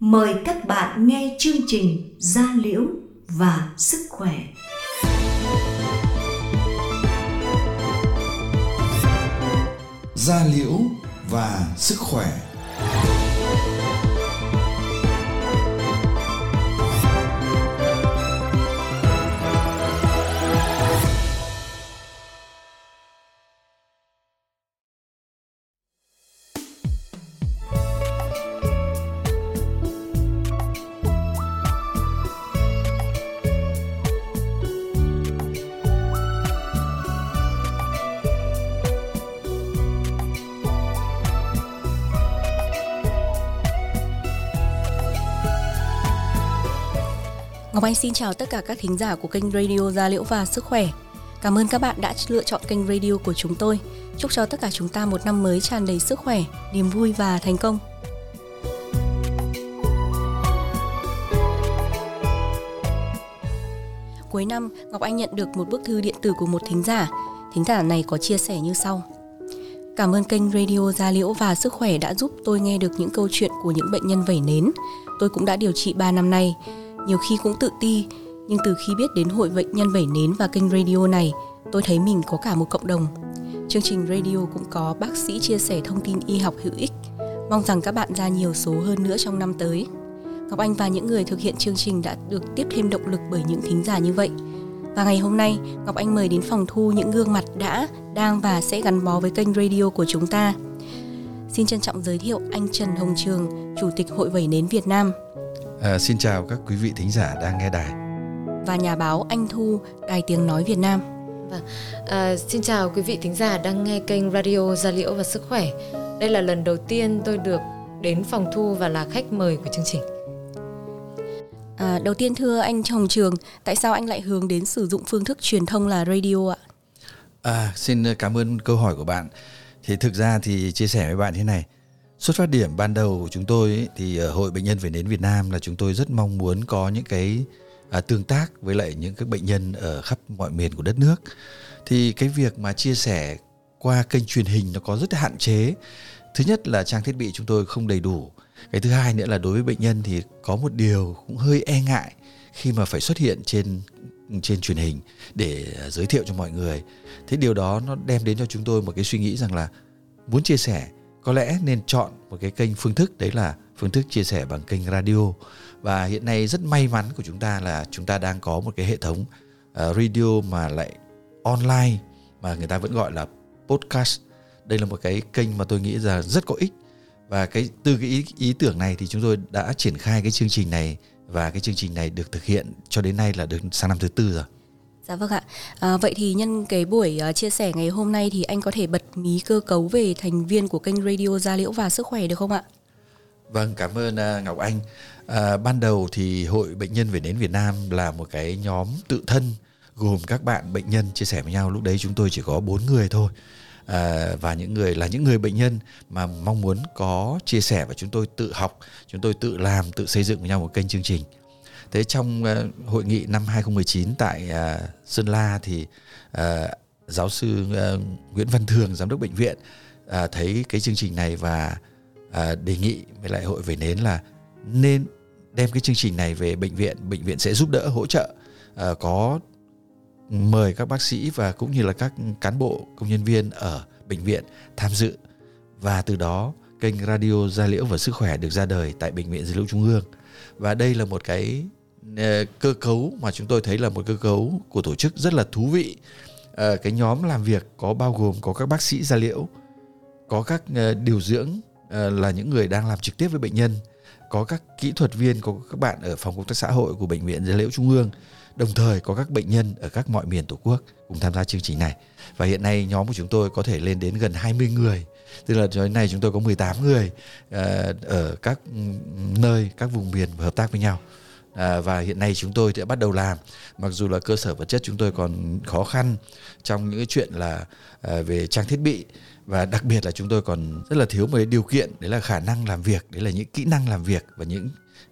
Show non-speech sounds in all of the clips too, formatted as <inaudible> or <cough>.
Mời các bạn nghe chương trình Gia Liễu và Sức Khỏe. Gia Liễu và Sức Khỏe Ngọc Anh xin chào tất cả các thính giả của kênh Radio Gia Liễu và Sức Khỏe. Cảm ơn các bạn đã lựa chọn kênh radio của chúng tôi. Chúc cho tất cả chúng ta một năm mới tràn đầy sức khỏe, niềm vui và thành công. Cuối năm, Ngọc Anh nhận được một bức thư điện tử của một thính giả. Thính giả này có chia sẻ như sau. Cảm ơn kênh Radio Gia Liễu và Sức Khỏe đã giúp tôi nghe được những câu chuyện của những bệnh nhân vẩy nến. Tôi cũng đã điều trị 3 năm nay nhiều khi cũng tự ti, nhưng từ khi biết đến hội bệnh nhân vẩy nến và kênh radio này, tôi thấy mình có cả một cộng đồng. Chương trình radio cũng có bác sĩ chia sẻ thông tin y học hữu ích. Mong rằng các bạn ra nhiều số hơn nữa trong năm tới. Ngọc anh và những người thực hiện chương trình đã được tiếp thêm động lực bởi những thính giả như vậy. Và ngày hôm nay, ngọc anh mời đến phòng thu những gương mặt đã, đang và sẽ gắn bó với kênh radio của chúng ta. Xin trân trọng giới thiệu anh trần hồng trường, chủ tịch hội vẩy nến việt nam. À, xin chào các quý vị thính giả đang nghe đài và nhà báo Anh Thu, Đài Tiếng Nói Việt Nam. Vâng, à, xin chào quý vị thính giả đang nghe kênh Radio Gia Liễu và Sức Khỏe. Đây là lần đầu tiên tôi được đến phòng thu và là khách mời của chương trình. À, đầu tiên thưa anh Hồng Trường, tại sao anh lại hướng đến sử dụng phương thức truyền thông là radio ạ? À, xin cảm ơn câu hỏi của bạn. Thì thực ra thì chia sẻ với bạn thế này, Xuất phát điểm ban đầu của chúng tôi ấy, thì ở Hội Bệnh nhân về đến Việt Nam là chúng tôi rất mong muốn có những cái à, tương tác với lại những các bệnh nhân ở khắp mọi miền của đất nước. Thì cái việc mà chia sẻ qua kênh truyền hình nó có rất là hạn chế. Thứ nhất là trang thiết bị chúng tôi không đầy đủ. Cái thứ hai nữa là đối với bệnh nhân thì có một điều cũng hơi e ngại khi mà phải xuất hiện trên trên truyền hình để à, giới thiệu cho mọi người. Thế điều đó nó đem đến cho chúng tôi một cái suy nghĩ rằng là muốn chia sẻ có lẽ nên chọn một cái kênh phương thức đấy là phương thức chia sẻ bằng kênh radio. Và hiện nay rất may mắn của chúng ta là chúng ta đang có một cái hệ thống uh, radio mà lại online mà người ta vẫn gọi là podcast. Đây là một cái kênh mà tôi nghĩ là rất có ích. Và cái từ cái ý, ý tưởng này thì chúng tôi đã triển khai cái chương trình này và cái chương trình này được thực hiện cho đến nay là được sang năm thứ tư rồi. Dạ vâng ạ. À, vậy thì nhân cái buổi uh, chia sẻ ngày hôm nay thì anh có thể bật mí cơ cấu về thành viên của kênh Radio Gia Liễu và Sức Khỏe được không ạ? Vâng, cảm ơn uh, Ngọc Anh. À, ban đầu thì Hội Bệnh nhân về đến Việt Nam là một cái nhóm tự thân gồm các bạn bệnh nhân chia sẻ với nhau. Lúc đấy chúng tôi chỉ có bốn người thôi. À, và những người là những người bệnh nhân mà mong muốn có chia sẻ và chúng tôi tự học, chúng tôi tự làm, tự xây dựng với nhau một kênh chương trình. Thế trong uh, hội nghị năm 2019 tại uh, Sơn La thì uh, giáo sư uh, Nguyễn Văn Thường giám đốc bệnh viện uh, thấy cái chương trình này và uh, đề nghị với lại hội về nến là nên đem cái chương trình này về bệnh viện, bệnh viện sẽ giúp đỡ hỗ trợ uh, có mời các bác sĩ và cũng như là các cán bộ công nhân viên ở bệnh viện tham dự. Và từ đó kênh radio Gia Liễu và Sức khỏe được ra đời tại bệnh viện Gia Liễu Trung ương. Và đây là một cái Ờ, cơ cấu mà chúng tôi thấy là một cơ cấu của tổ chức rất là thú vị. Ờ, cái nhóm làm việc có bao gồm có các bác sĩ da liễu, có các ờ, điều dưỡng là những người đang làm trực tiếp với bệnh nhân, có các kỹ thuật viên, có các bạn ở phòng công tác xã hội của bệnh viện da liễu trung ương, đồng thời có các bệnh nhân ở các mọi miền tổ quốc cùng tham gia chương trình này. Và hiện nay nhóm của chúng tôi có thể lên đến gần 20 người, tức là cho đến nay chúng tôi có 18 người ở các ừ, nơi, các vùng miền hợp tác với nhau à, và hiện nay chúng tôi đã bắt đầu làm. Mặc dù là cơ sở vật chất chúng tôi còn khó khăn trong những cái chuyện là à, về trang thiết bị và đặc biệt là chúng tôi còn rất là thiếu một cái điều kiện đấy là khả năng làm việc đấy là những kỹ năng làm việc và những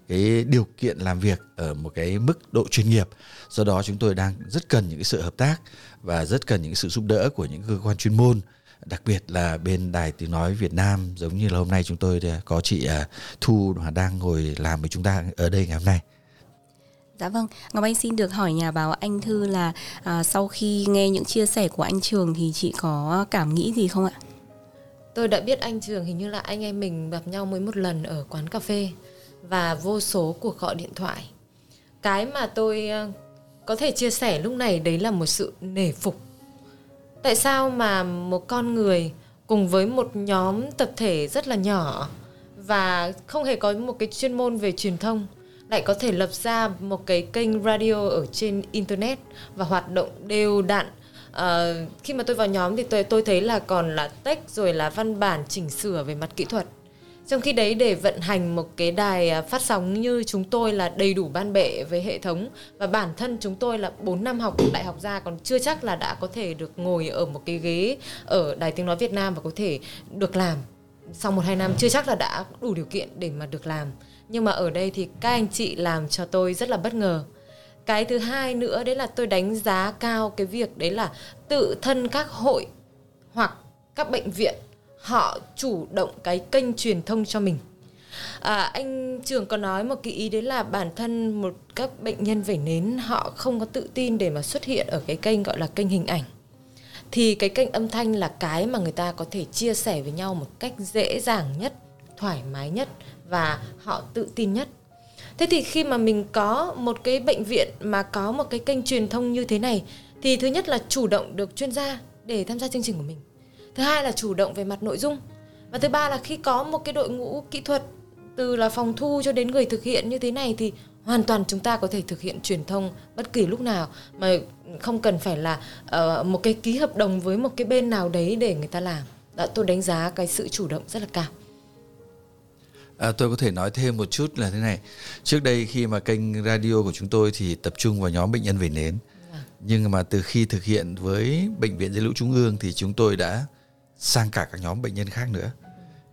cái điều kiện làm việc ở một cái mức độ chuyên nghiệp. Do đó chúng tôi đang rất cần những cái sự hợp tác và rất cần những sự giúp đỡ của những cơ quan chuyên môn đặc biệt là bên đài tiếng nói Việt Nam. Giống như là hôm nay chúng tôi có chị à, Thu mà đang ngồi làm với chúng ta ở đây ngày hôm nay. Dạ vâng, Ngọc Anh xin được hỏi nhà báo Anh Thư là à, sau khi nghe những chia sẻ của anh Trường thì chị có cảm nghĩ gì không ạ? Tôi đã biết anh Trường hình như là anh em mình gặp nhau mới một lần ở quán cà phê và vô số cuộc gọi điện thoại. Cái mà tôi à, có thể chia sẻ lúc này đấy là một sự nể phục. Tại sao mà một con người cùng với một nhóm tập thể rất là nhỏ và không hề có một cái chuyên môn về truyền thông lại có thể lập ra một cái kênh radio ở trên internet và hoạt động đều đặn. Uh, khi mà tôi vào nhóm thì tôi tôi thấy là còn là tech rồi là văn bản chỉnh sửa về mặt kỹ thuật. Trong khi đấy để vận hành một cái đài à, phát sóng như chúng tôi là đầy đủ ban bệ với hệ thống và bản thân chúng tôi là 4 năm học đại học ra còn chưa chắc là đã có thể được ngồi ở một cái ghế ở đài tiếng nói Việt Nam và có thể được làm. Sau một hai năm chưa chắc là đã đủ điều kiện để mà được làm nhưng mà ở đây thì các anh chị làm cho tôi rất là bất ngờ. Cái thứ hai nữa đấy là tôi đánh giá cao cái việc đấy là tự thân các hội hoặc các bệnh viện họ chủ động cái kênh truyền thông cho mình. À, anh trường có nói một cái ý đấy là bản thân một các bệnh nhân vẩy nến họ không có tự tin để mà xuất hiện ở cái kênh gọi là kênh hình ảnh. Thì cái kênh âm thanh là cái mà người ta có thể chia sẻ với nhau một cách dễ dàng nhất thoải mái nhất và họ tự tin nhất. Thế thì khi mà mình có một cái bệnh viện mà có một cái kênh truyền thông như thế này thì thứ nhất là chủ động được chuyên gia để tham gia chương trình của mình. Thứ hai là chủ động về mặt nội dung. Và thứ ba là khi có một cái đội ngũ kỹ thuật từ là phòng thu cho đến người thực hiện như thế này thì hoàn toàn chúng ta có thể thực hiện truyền thông bất kỳ lúc nào mà không cần phải là uh, một cái ký hợp đồng với một cái bên nào đấy để người ta làm. Đó tôi đánh giá cái sự chủ động rất là cao. À, tôi có thể nói thêm một chút là thế này. Trước đây khi mà kênh radio của chúng tôi thì tập trung vào nhóm bệnh nhân về nến. À. Nhưng mà từ khi thực hiện với bệnh viện dây lũ trung ương thì chúng tôi đã sang cả các nhóm bệnh nhân khác nữa.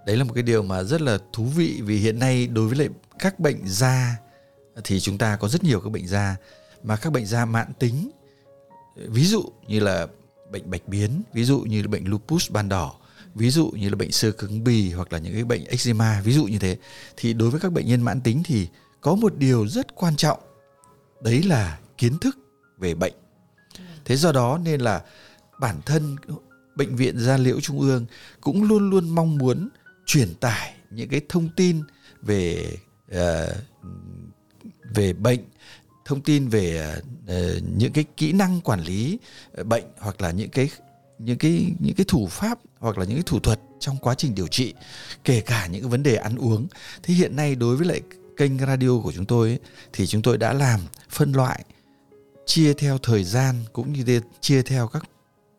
Đấy là một cái điều mà rất là thú vị vì hiện nay đối với lại các bệnh da thì chúng ta có rất nhiều các bệnh da mà các bệnh da mãn tính ví dụ như là bệnh bạch biến, ví dụ như là bệnh lupus ban đỏ ví dụ như là bệnh sơ cứng bì hoặc là những cái bệnh eczema ví dụ như thế thì đối với các bệnh nhân mãn tính thì có một điều rất quan trọng. Đấy là kiến thức về bệnh. Thế do đó nên là bản thân bệnh viện gia liễu trung ương cũng luôn luôn mong muốn truyền tải những cái thông tin về uh, về bệnh thông tin về uh, những cái kỹ năng quản lý bệnh hoặc là những cái những cái những cái thủ pháp hoặc là những cái thủ thuật trong quá trình điều trị kể cả những cái vấn đề ăn uống. Thì hiện nay đối với lại kênh radio của chúng tôi ấy, thì chúng tôi đã làm phân loại chia theo thời gian cũng như chia theo các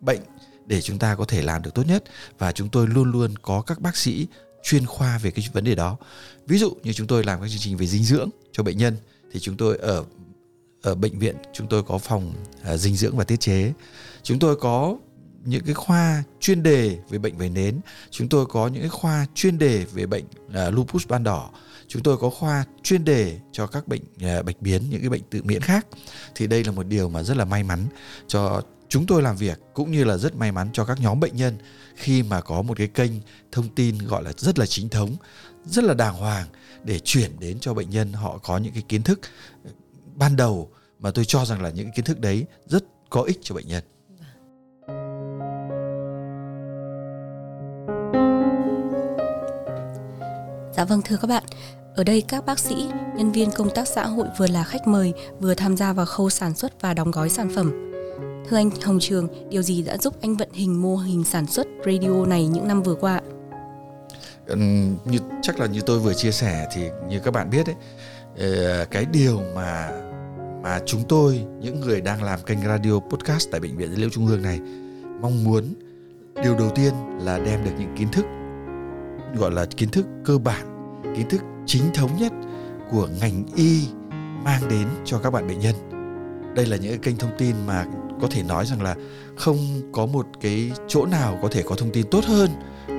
bệnh để chúng ta có thể làm được tốt nhất. Và chúng tôi luôn luôn có các bác sĩ chuyên khoa về cái vấn đề đó. Ví dụ như chúng tôi làm các chương trình về dinh dưỡng cho bệnh nhân thì chúng tôi ở ở bệnh viện chúng tôi có phòng uh, dinh dưỡng và tiết chế. Chúng tôi có những cái khoa chuyên đề về bệnh vẩy nến. Chúng tôi có những cái khoa chuyên đề về bệnh uh, lupus ban đỏ. Chúng tôi có khoa chuyên đề cho các bệnh uh, bạch biến những cái bệnh tự miễn khác. Thì đây là một điều mà rất là may mắn cho chúng tôi làm việc cũng như là rất may mắn cho các nhóm bệnh nhân khi mà có một cái kênh thông tin gọi là rất là chính thống rất là đàng hoàng để chuyển đến cho bệnh nhân họ có những cái kiến thức à, ban đầu mà tôi cho rằng là những kiến thức đấy rất có ích cho bệnh nhân. Dạ vâng thưa các bạn, ở đây các bác sĩ, nhân viên công tác xã hội vừa là khách mời, vừa tham gia vào khâu sản xuất và đóng gói sản phẩm. Thưa anh Hồng Trường, điều gì đã giúp anh vận hình mô hình sản xuất radio này những năm vừa qua? Ừ, như chắc là như tôi vừa chia sẻ thì như các bạn biết đấy, ờ, cái điều mà mà chúng tôi những người đang làm kênh radio podcast tại bệnh viện Dữ liệu Trung ương này mong muốn điều đầu tiên là đem được những kiến thức gọi là kiến thức cơ bản kiến thức chính thống nhất của ngành y mang đến cho các bạn bệnh nhân. Đây là những kênh thông tin mà có thể nói rằng là không có một cái chỗ nào có thể có thông tin tốt hơn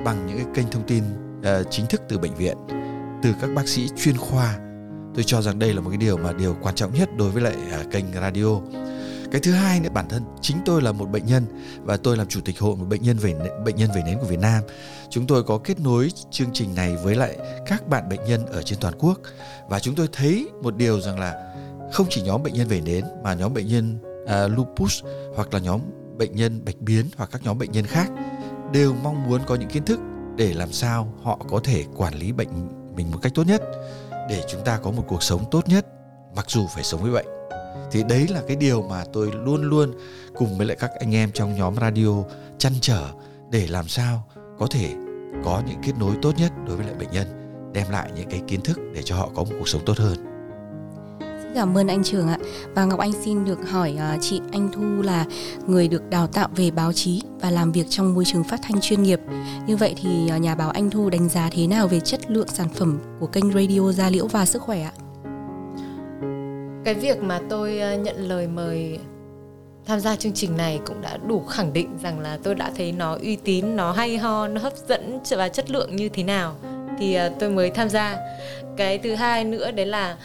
bằng những cái kênh thông tin uh, chính thức từ bệnh viện từ các bác sĩ chuyên khoa. Tôi cho rằng đây là một cái điều mà điều quan trọng nhất đối với lại uh, kênh radio cái thứ hai nữa bản thân chính tôi là một bệnh nhân và tôi làm chủ tịch hội một bệnh nhân về bệnh nhân về nến của Việt Nam. Chúng tôi có kết nối chương trình này với lại các bạn bệnh nhân ở trên toàn quốc. Và chúng tôi thấy một điều rằng là không chỉ nhóm bệnh nhân về nến mà nhóm bệnh nhân uh, lupus hoặc là nhóm bệnh nhân bạch biến hoặc các nhóm bệnh nhân khác đều mong muốn có những kiến thức để làm sao họ có thể quản lý bệnh mình một cách tốt nhất để chúng ta có một cuộc sống tốt nhất mặc dù phải sống với bệnh thì đấy là cái điều mà tôi luôn luôn cùng với lại các anh em trong nhóm radio chăn trở để làm sao có thể có những kết nối tốt nhất đối với lại bệnh nhân đem lại những cái kiến thức để cho họ có một cuộc sống tốt hơn cảm ơn anh Trường ạ. Và Ngọc Anh xin được hỏi uh, chị Anh Thu là người được đào tạo về báo chí và làm việc trong môi trường phát thanh chuyên nghiệp. Như vậy thì uh, nhà báo Anh Thu đánh giá thế nào về chất lượng sản phẩm của kênh radio Gia Liễu và Sức khỏe ạ? Cái việc mà tôi ờ, nhận lời mời tham gia chương trình này cũng đã đủ khẳng định rằng là tôi đã thấy nó uy tín, nó hay ho, nó hấp dẫn và chất lượng như thế nào. Thì ờ, tôi mới tham gia. Cái thứ hai nữa đấy là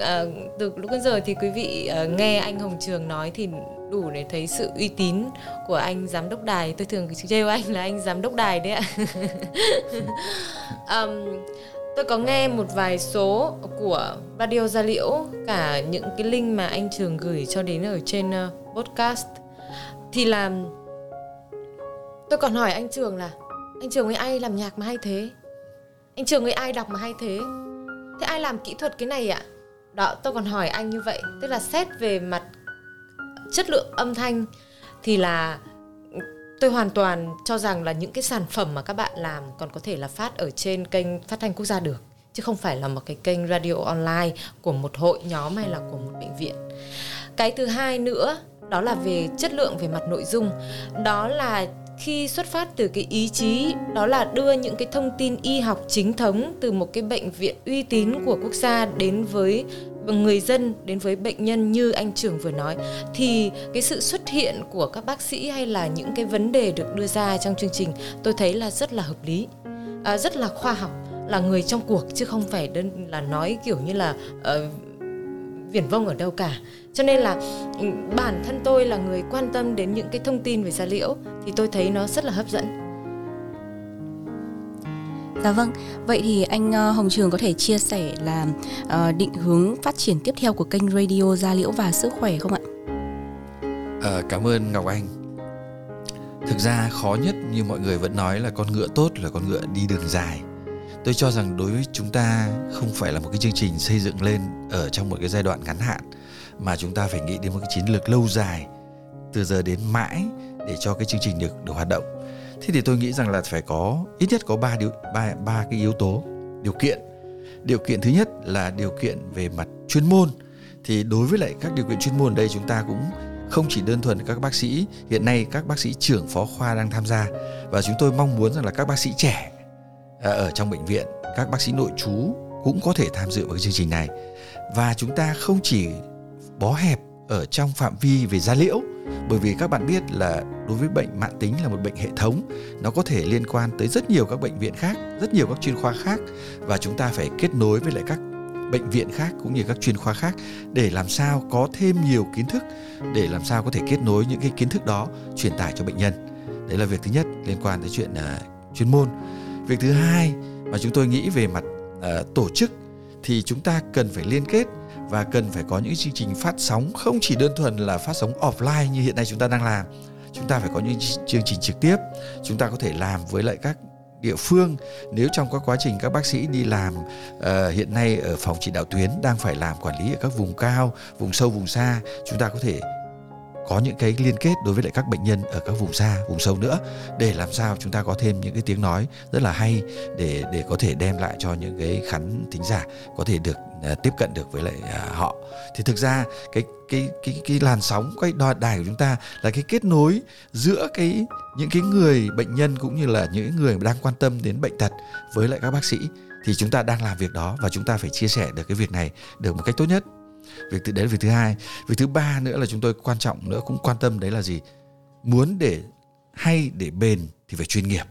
à, từ lúc đến giờ thì quý vị nghe anh Hồng Trường nói thì đủ để thấy sự uy tín của anh giám đốc đài. Tôi thường trêu anh là anh giám đốc đài đấy ạ. <laughs> Um, tôi có nghe một vài số của radio gia liễu, cả những cái link mà anh trường gửi cho đến ở trên ờ, podcast. Thì là, tôi còn hỏi anh trường là, anh trường với ai làm nhạc mà hay thế? Anh trường với ai đọc mà hay thế? Thế ai làm kỹ thuật cái này ạ? Đó, tôi còn hỏi anh như vậy, tức là xét về mặt chất lượng âm thanh thì là tôi hoàn toàn cho rằng là những cái sản phẩm mà các bạn làm còn có thể là phát ở trên kênh phát thanh quốc gia được, chứ không phải là một cái kênh radio online của một hội nhóm hay là của một bệnh viện. Cái thứ hai nữa, đó là về chất lượng về mặt nội dung. Đó là khi xuất phát từ cái ý chí, đó là đưa những cái thông tin y học chính thống từ một cái bệnh viện uy tín của quốc gia đến với người dân đến với bệnh nhân như anh trưởng vừa nói thì cái sự xuất hiện của các bác sĩ hay là những cái vấn đề được đưa ra trong chương trình tôi thấy là rất là hợp lý à, rất là khoa học là người trong cuộc chứ không phải đơn là nói kiểu như là uh, viển vông ở đâu cả. Cho nên là ừ, bản thân tôi là người quan tâm đến những cái thông tin về da liễu thì tôi thấy nó rất là hấp dẫn. Dạ vâng, vậy thì anh ờ, Hồng Trường có thể chia sẻ là uh, định hướng phát triển tiếp theo của kênh radio gia liễu và sức khỏe không ạ? À, cảm ơn Ngọc Anh. Thực ra khó nhất như mọi người vẫn nói là con ngựa tốt là con ngựa đi đường dài. Tôi cho rằng đối với chúng ta không phải là một cái chương trình xây dựng lên ở trong một cái giai đoạn ngắn hạn mà chúng ta phải nghĩ đến một cái chiến lược lâu dài từ giờ đến mãi để cho cái chương trình được được hoạt động thế thì tôi nghĩ rằng là phải có, ít nhất có ba điều, ba ba cái yếu tố, điều kiện. Điều kiện thứ nhất là điều kiện về mặt chuyên môn. Thì đối với lại các điều kiện chuyên môn đây chúng ta cũng không chỉ đơn thuần các bác sĩ, hiện nay các bác sĩ trưởng phó khoa đang tham gia. Và chúng tôi mong muốn rằng là các bác sĩ trẻ à, ở trong bệnh viện, các bác sĩ nội trú cũng có thể tham dự vào cái chương trình này. Và chúng ta không chỉ bó hẹp ở trong phạm vi về da liễu bởi vì các bạn biết là đối với bệnh mạng tính là một bệnh hệ thống nó có thể liên quan tới rất nhiều các bệnh viện khác rất nhiều các chuyên khoa khác. Và chúng ta phải kết nối với lại các bệnh viện khác cũng như các chuyên khoa khác để làm sao có thêm nhiều kiến thức để làm sao có thể kết nối những cái kiến thức đó truyền tải cho bệnh nhân. Đấy là việc thứ nhất liên quan tới chuyện uh, chuyên môn. Việc thứ hai mà chúng tôi nghĩ về mặt uh, tổ chức thì chúng ta cần phải liên kết và cần phải có những chương trình phát sóng không chỉ đơn thuần là phát sóng offline như hiện nay chúng ta đang làm. Chúng ta phải có những chương trình trực tiếp. Chúng ta có thể làm với lại các địa phương. Nếu trong các quá trình các bác sĩ đi làm uh, hiện nay ở phòng chỉ đạo tuyến đang phải làm quản lý ở các vùng cao vùng sâu vùng xa chúng ta có thể có những cái liên kết đối với lại các bệnh nhân ở các vùng xa vùng sâu nữa để làm sao chúng ta có thêm những cái tiếng nói rất là hay để để có thể đem lại cho những cái khán thính giả có thể được uh, tiếp cận được với lại uh, họ. Thì thực ra cái cái cái cái làn sóng cái đài của chúng ta là cái kết nối giữa cái những cái người bệnh nhân cũng như là những người đang quan tâm đến bệnh tật với lại các bác sĩ. Thì chúng ta đang làm việc đó và chúng ta phải chia sẻ được cái việc này được một cách tốt nhất việc thứ đấy là việc thứ hai. Việc thứ ba nữa là chúng tôi quan trọng nữa cũng quan tâm đấy là gì? Muốn để hay để bền thì phải chuyên nghiệp.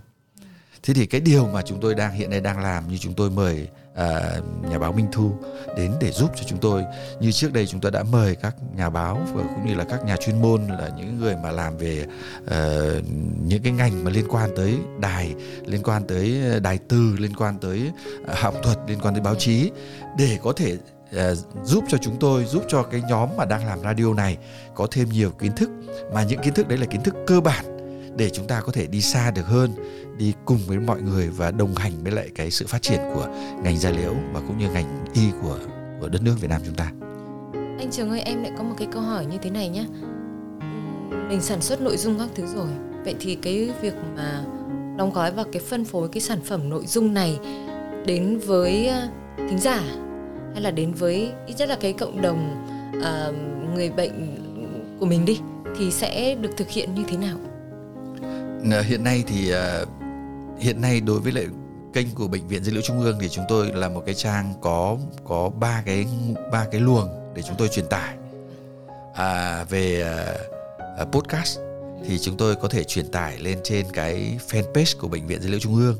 Thế thì cái điều mà chúng tôi đang hiện nay đang làm như chúng tôi mời à, nhà báo Minh Thu đến để giúp cho chúng tôi. Như trước đây chúng tôi đã mời các nhà báo và cũng như là các nhà chuyên môn là những người mà làm về uh, những cái ngành mà liên quan tới đài liên quan tới ờ, đài từ liên quan tới uh, học thuật liên quan tới báo chí. Để có thể Ờ, giúp cho chúng tôi giúp cho cái nhóm mà đang làm radio này có thêm nhiều kiến thức mà những kiến thức đấy là kiến thức cơ bản để chúng ta có thể đi xa được hơn đi cùng với mọi người và đồng hành với lại cái sự phát triển của ngành da liễu và cũng như ngành y của của đất nước Việt Nam chúng ta. Anh Trường ơi, em lại có một cái câu hỏi như thế này nhé. Mình sản xuất nội dung các thứ rồi, vậy thì cái việc mà đóng gói và cái phân phối cái sản phẩm nội dung này đến với ờ, thính giả hay là đến với ít nhất là cái cộng đồng uh, người bệnh của mình đi thì sẽ được thực hiện như thế nào? Ờ, hiện nay thì uh, hiện nay đối với lại kênh của bệnh viện dữ liệu trung ương thì chúng tôi là một cái trang có có ba cái ba cái luồng để chúng tôi truyền tải. À, về uh, podcast thì chúng tôi có thể truyền tải lên trên cái fanpage của bệnh viện dữ liệu trung ương.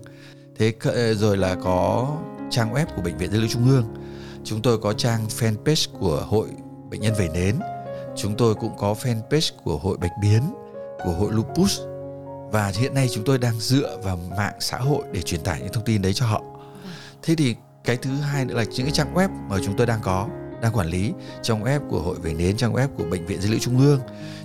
Thế rồi là có trang web của bệnh viện dữ liệu trung ương chúng tôi có trang fanpage của hội bệnh nhân về nến. Chúng tôi cũng có fanpage của hội bạch biến, của hội lupus. Và hiện nay chúng tôi đang dựa vào mạng xã hội để truyền tải những thông tin đấy cho họ. Thế thì cái thứ hai nữa là những cái trang web mà chúng tôi đang có, đang quản lý trong web của hội về nến trong web của bệnh viện dữ liệu trung ương.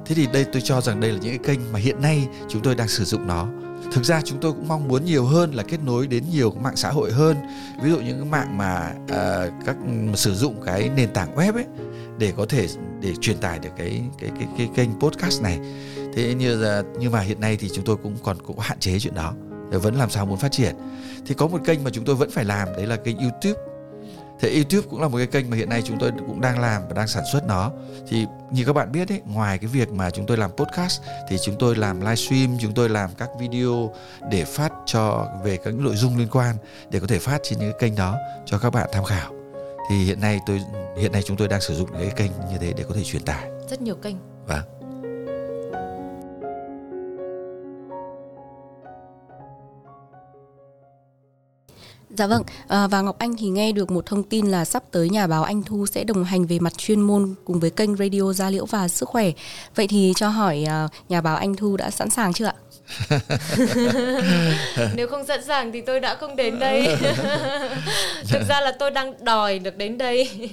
Thế thì đây tôi cho rằng đây là những cái kênh mà hiện nay chúng tôi đang sử dụng nó thực ra chúng tôi cũng mong muốn nhiều hơn là kết nối đến nhiều mạng xã hội hơn. Ví dụ những cái mạng mà uh, các sử dụng cái nền tảng web ấy để có thể để truyền tải được cái cái cái cái kênh podcast này. Thế như là nhưng mà hiện nay thì chúng tôi cũng còn cũng hạn chế chuyện đó. Vẫn làm sao muốn phát triển. Thì có một kênh mà chúng tôi vẫn phải làm đấy là kênh youtube. Thế YouTube cũng là một cái kênh mà hiện nay chúng tôi cũng đang làm và đang sản xuất nó. Thì như các bạn biết ấy, ngoài cái việc mà chúng tôi làm podcast thì chúng tôi làm livestream, chúng tôi làm các video để phát cho về các nội dung liên quan để có thể phát trên những cái kênh đó cho các bạn tham khảo. Thì hiện nay tôi hiện nay chúng tôi đang sử dụng cái kênh như thế để có thể truyền tải. Rất nhiều kênh. Vâng. Dạ vâng, à, và Ngọc Anh thì nghe được một thông tin là sắp tới nhà báo Anh Thu sẽ đồng hành về mặt chuyên môn cùng với kênh Radio Gia Liễu và Sức Khỏe. Vậy thì cho hỏi à, nhà báo Anh Thu đã sẵn sàng chưa ạ? <laughs> Nếu không sẵn sàng thì tôi đã không đến đây. <laughs> Thực ra là tôi đang đòi được đến đây.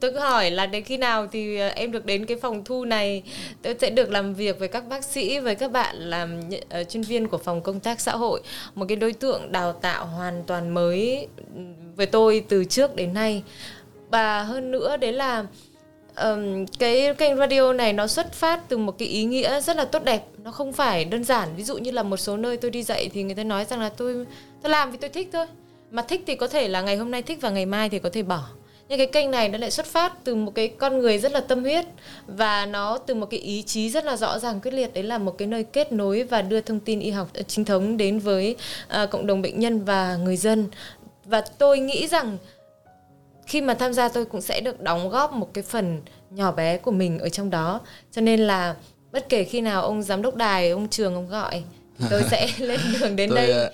Tôi cứ hỏi là đến khi nào thì ờ, em được đến cái phòng thu này. Tôi sẽ được làm việc với các bác sĩ, với các bạn làm uh, chuyên viên của phòng công tác xã hội. Một cái đối tượng đào tạo hoàn toàn mới với tôi từ trước đến nay. Và hơn nữa đấy là um, cái kênh radio này nó xuất phát từ một cái ý nghĩa rất là tốt đẹp. Nó không phải đơn giản ví dụ như là một số nơi tôi đi dạy thì người ta nói rằng là tôi tôi làm vì tôi thích thôi. Mà thích thì có thể là ngày hôm nay thích và ngày mai thì có thể bỏ. Nhưng cái kênh này nó lại xuất phát từ một cái con người rất là tâm huyết và nó từ một cái ý chí rất là rõ ràng quyết liệt. Đấy là một cái nơi kết nối và đưa thông tin y học ờ, chính thống đến với uh, cộng đồng bệnh nhân và người dân. Và tôi nghĩ rằng khi mà tham gia tôi cũng sẽ được đóng góp một cái phần nhỏ bé của mình ở trong đó. Cho nên là bất kể khi nào ông giám đốc đài ông trường ông gọi tôi sẽ <laughs> lên đường đến tôi, đây. ờ,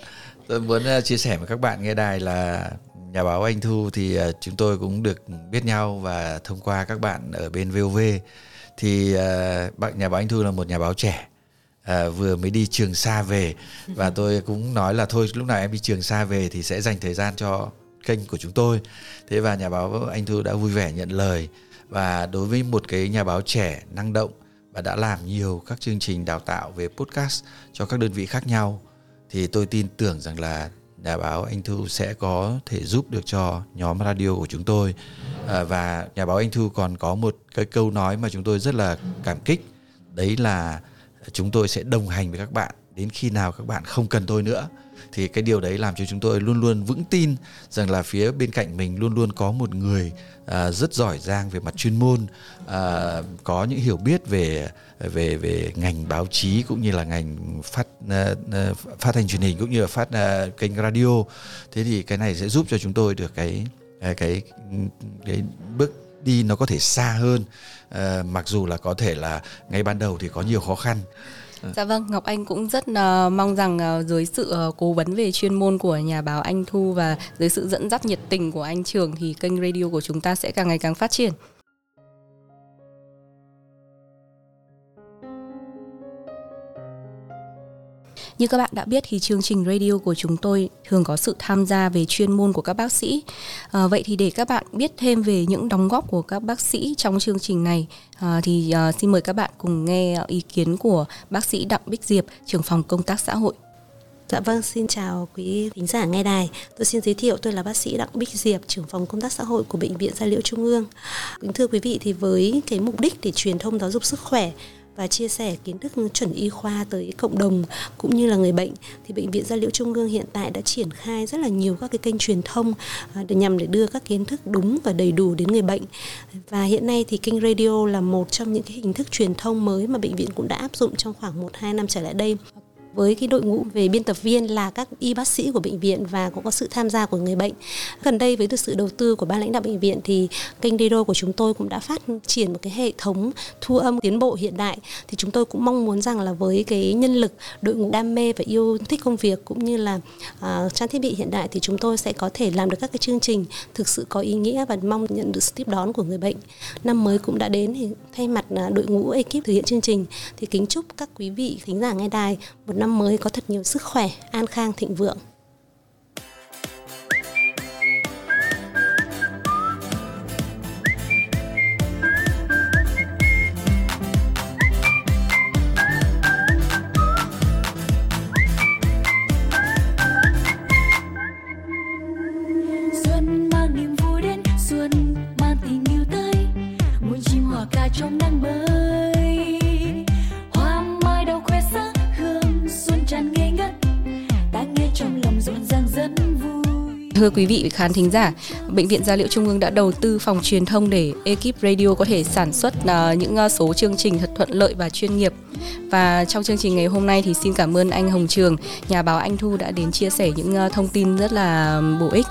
tôi muốn ờ, chia sẻ với các bạn nghe đài là nhà báo anh thu thì ờ, chúng tôi cũng được biết nhau và thông qua các bạn ở bên vov thì bạn nhà báo anh thu là một nhà báo trẻ à, vừa mới đi trường xa về. Và <laughs> tôi cũng nói là thôi lúc nào em đi trường xa về thì sẽ dành thời gian cho kênh của chúng tôi. Thế và nhà báo anh Thư đã vui vẻ nhận lời. Và đối với một cái nhà báo trẻ năng động và đã làm nhiều các chương trình đào tạo về podcast cho các đơn vị khác nhau thì tôi tin tưởng rằng là nhà báo anh Thư sẽ có thể giúp được cho nhóm radio của chúng tôi. À, và nhà báo anh Thư còn có một cái câu nói mà chúng tôi rất là cảm kích. Đấy là chúng tôi sẽ đồng hành với các bạn đến khi nào các bạn không cần tôi nữa thì cái điều đấy làm cho chúng tôi luôn luôn vững tin rằng là phía bên cạnh mình luôn luôn có một người à, rất giỏi giang về mặt chuyên môn à, có những hiểu biết về về về ngành báo chí cũng như là ngành phát uh, phát thanh truyền hình cũng như là phát uh, kênh radio. Thế thì cái này sẽ giúp cho chúng tôi được cái cái cái bước đi nó có thể xa hơn uh, mặc dù là có thể là ngay ban đầu thì có nhiều khó khăn. Dạ. dạ vâng, Ngọc Anh cũng rất uh, mong rằng uh, dưới sự uh, cố vấn về chuyên môn của nhà báo Anh Thu và dưới sự dẫn dắt nhiệt tình của anh Trường thì kênh radio của chúng ta sẽ càng ngày càng phát triển. Như các bạn đã biết thì chương trình radio của chúng tôi thường có sự tham gia về chuyên môn của các bác sĩ. À, vậy thì để các bạn biết thêm về những đóng góp của các bác sĩ trong chương trình này à, thì à, xin mời các bạn cùng nghe ý kiến của bác sĩ Đặng Bích Diệp, trưởng phòng công tác xã hội. Dạ vâng, xin chào quý thính giả nghe đài. Tôi xin giới thiệu tôi là bác sĩ Đặng Bích Diệp, trưởng phòng công tác xã hội của Bệnh viện Gia Liễu Trung ương. Kính thưa quý vị thì với cái mục đích để truyền thông giáo dục sức khỏe và chia sẻ kiến thức chuẩn y khoa tới cộng đồng cũng như là người bệnh, thì bệnh viện Gia Liễu Trung ương hiện tại đã triển khai rất là nhiều các cái kênh truyền thông à, để nhằm để đưa các kiến thức đúng và đầy đủ đến người bệnh. Và hiện nay thì kênh radio là một trong những cái hình thức truyền thông mới mà bệnh viện cũng đã áp dụng trong khoảng 1-2 năm trở lại đây với cái đội ngũ về biên tập viên là các y bác sĩ của bệnh viện và cũng có sự tham gia của người bệnh. Gần đây với được sự đầu tư của ban lãnh đạo bệnh viện thì kênh Radio của chúng tôi cũng đã phát triển một cái hệ thống thu âm tiến bộ hiện đại thì chúng tôi cũng mong muốn rằng là với cái nhân lực đội ngũ đam mê và yêu thích công việc cũng như là uh, trang thiết bị hiện đại thì chúng tôi sẽ có thể làm được các cái chương trình thực sự có ý nghĩa và mong nhận được sự tiếp đón của người bệnh. Năm mới cũng đã đến thì thay mặt à, đội ngũ ekip thực hiện chương trình thì kính chúc các quý vị thính giả nghe đài một năm năm mới có thật nhiều sức khỏe, an khang thịnh vượng. Thưa quý vị khán thính giả, Bệnh viện Gia Liễu Trung ương đã đầu tư phòng truyền thông để ekip radio có thể sản xuất à, những à, số chương trình thật thuận lợi và chuyên nghiệp. Và trong chương trình ngày hôm nay thì xin cảm ơn anh Hồng Trường, nhà báo Anh Thu đã đến chia sẻ những à, thông tin rất là bổ ích.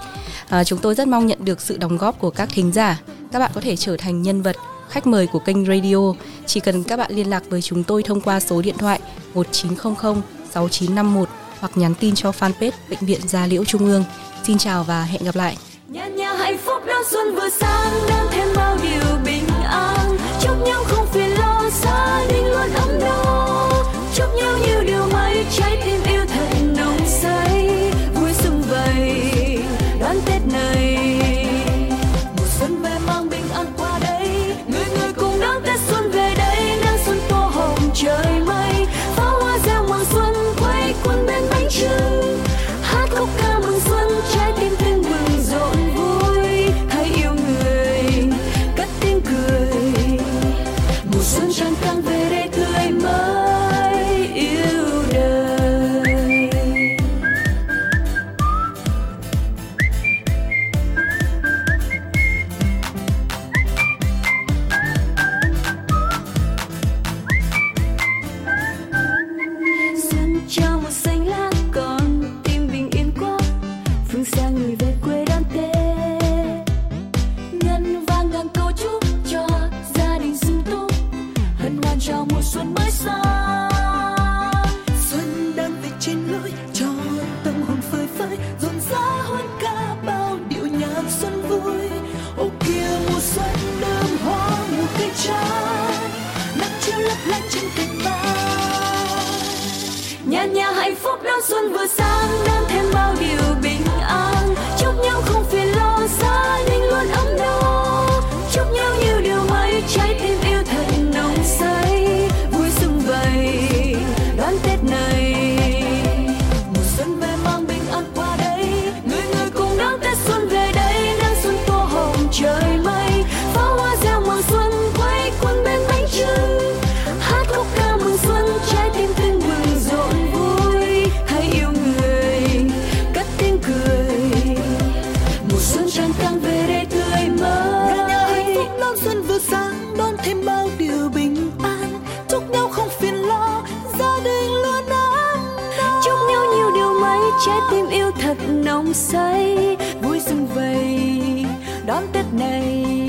Chúng tôi rất mong nhận được sự đóng góp của các thính giả. Các bạn có thể trở thành nhân vật khách mời của kênh radio. Chỉ cần các bạn liên lạc với chúng tôi thông qua số điện thoại 1900 6951 hoặc nhắn tin cho fanpage Bệnh viện Gia Liễu Trung ương. Xin chào và hẹn gặp lại. Nhà nhà hạnh phúc đón xuân vừa sang đem thêm bao điều bình an chúc nhau không phiền lo, gia đình luôn ấm phúc bao điều bình an. Chúc nhau không phiền lo gia đình luôn ấm chúc nhau nhiều điều may trái tim yêu thật nồng say. Vui xuân vầy đón tết này